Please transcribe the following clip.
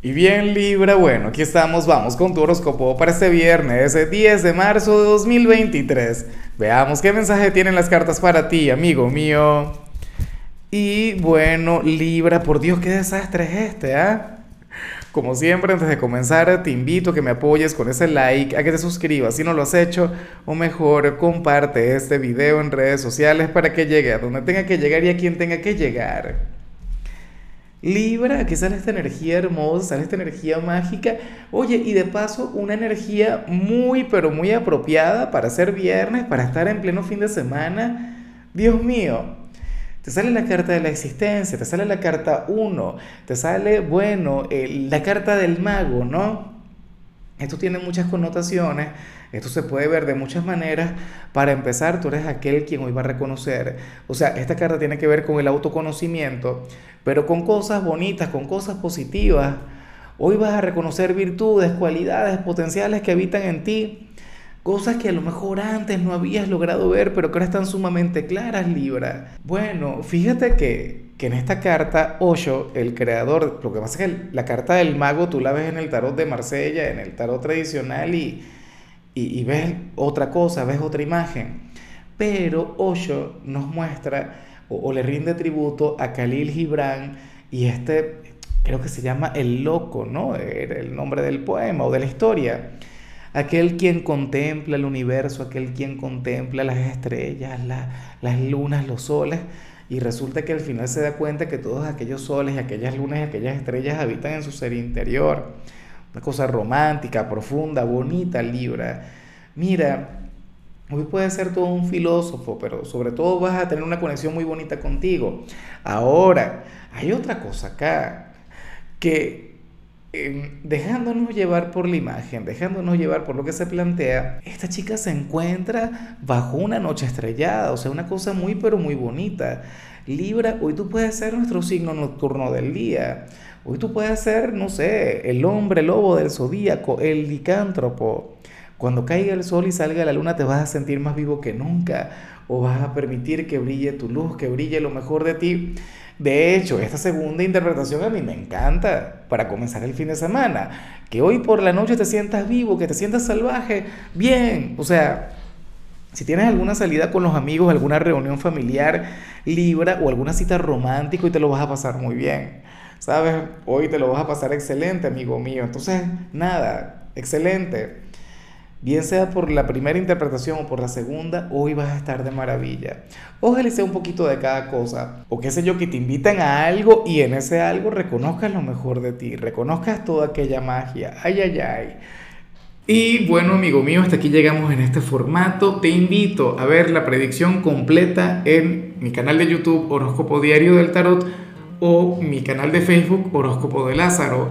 Y bien Libra, bueno, aquí estamos, vamos con tu horóscopo para este viernes 10 de marzo de 2023. Veamos qué mensaje tienen las cartas para ti, amigo mío. Y bueno, Libra, por Dios, qué desastre es este, ¿ah? Como siempre, antes de comenzar, te invito a que me apoyes con ese like, a que te suscribas si no lo has hecho, o mejor, comparte este video en redes sociales para que llegue a donde tenga que llegar y a quien tenga que llegar. Libra, aquí sale esta energía hermosa, sale esta energía mágica. Oye, y de paso, una energía muy, pero muy apropiada para ser viernes, para estar en pleno fin de semana. Dios mío, te sale la carta de la existencia, te sale la carta 1, te sale, bueno, la carta del mago, ¿no? Esto tiene muchas connotaciones, esto se puede ver de muchas maneras. Para empezar, tú eres aquel quien hoy va a reconocer. O sea, esta carta tiene que ver con el autoconocimiento, pero con cosas bonitas, con cosas positivas. Hoy vas a reconocer virtudes, cualidades, potenciales que habitan en ti, cosas que a lo mejor antes no habías logrado ver, pero que ahora están sumamente claras, Libra. Bueno, fíjate que, que en esta carta, Osho, el creador, lo que pasa es que la carta del mago tú la ves en el tarot de Marsella, en el tarot tradicional y, y, ves otra cosa, ves otra imagen. Pero Osho nos muestra o, le rinde tributo a Khalil Gibran y este, creo que se llama El Loco, ¿no? Era el nombre del poema o de la historia. Aquel quien contempla el universo, aquel quien contempla las estrellas, las lunas, los soles, y resulta que al final se da cuenta que todos aquellos soles, aquellas lunas aquellas estrellas habitan en su ser interior. Una cosa romántica, profunda, bonita, Libra. Mira, Hoy puedes ser todo un filósofo, pero sobre todo vas a tener una conexión muy bonita contigo. Ahora, hay otra cosa acá, que dejándonos llevar por la imagen, dejándonos llevar por lo que se plantea, esta chica se encuentra bajo una noche estrellada, o sea, una cosa muy pero muy bonita. Libra, hoy tú puedes ser nuestro signo nocturno del día. Hoy tú puedes ser, no sé, el hombre lobo del zodíaco, el licántropo. Cuando caiga el sol y salga la luna te vas a sentir más vivo que nunca o vas a permitir que brille tu luz, que brille lo mejor de ti. De hecho, esta segunda interpretación a mí me encanta para comenzar el fin de semana. Que hoy por la noche te sientas vivo, que te sientas salvaje. Bien, o sea, si tienes alguna salida con los amigos, alguna reunión familiar, libra o alguna cita romántica y te lo vas a pasar muy bien. ¿Sabes? Hoy te lo vas a pasar excelente, amigo mío. Entonces, nada, excelente. Bien sea por la primera interpretación o por la segunda, hoy vas a estar de maravilla. Ojalá sea un poquito de cada cosa. O qué sé yo, que te invitan a algo y en ese algo reconozcas lo mejor de ti, reconozcas toda aquella magia. Ay, ay, ay. Y bueno, amigo mío, hasta aquí llegamos en este formato. Te invito a ver la predicción completa en mi canal de YouTube Horóscopo Diario del Tarot o mi canal de Facebook Horóscopo de Lázaro.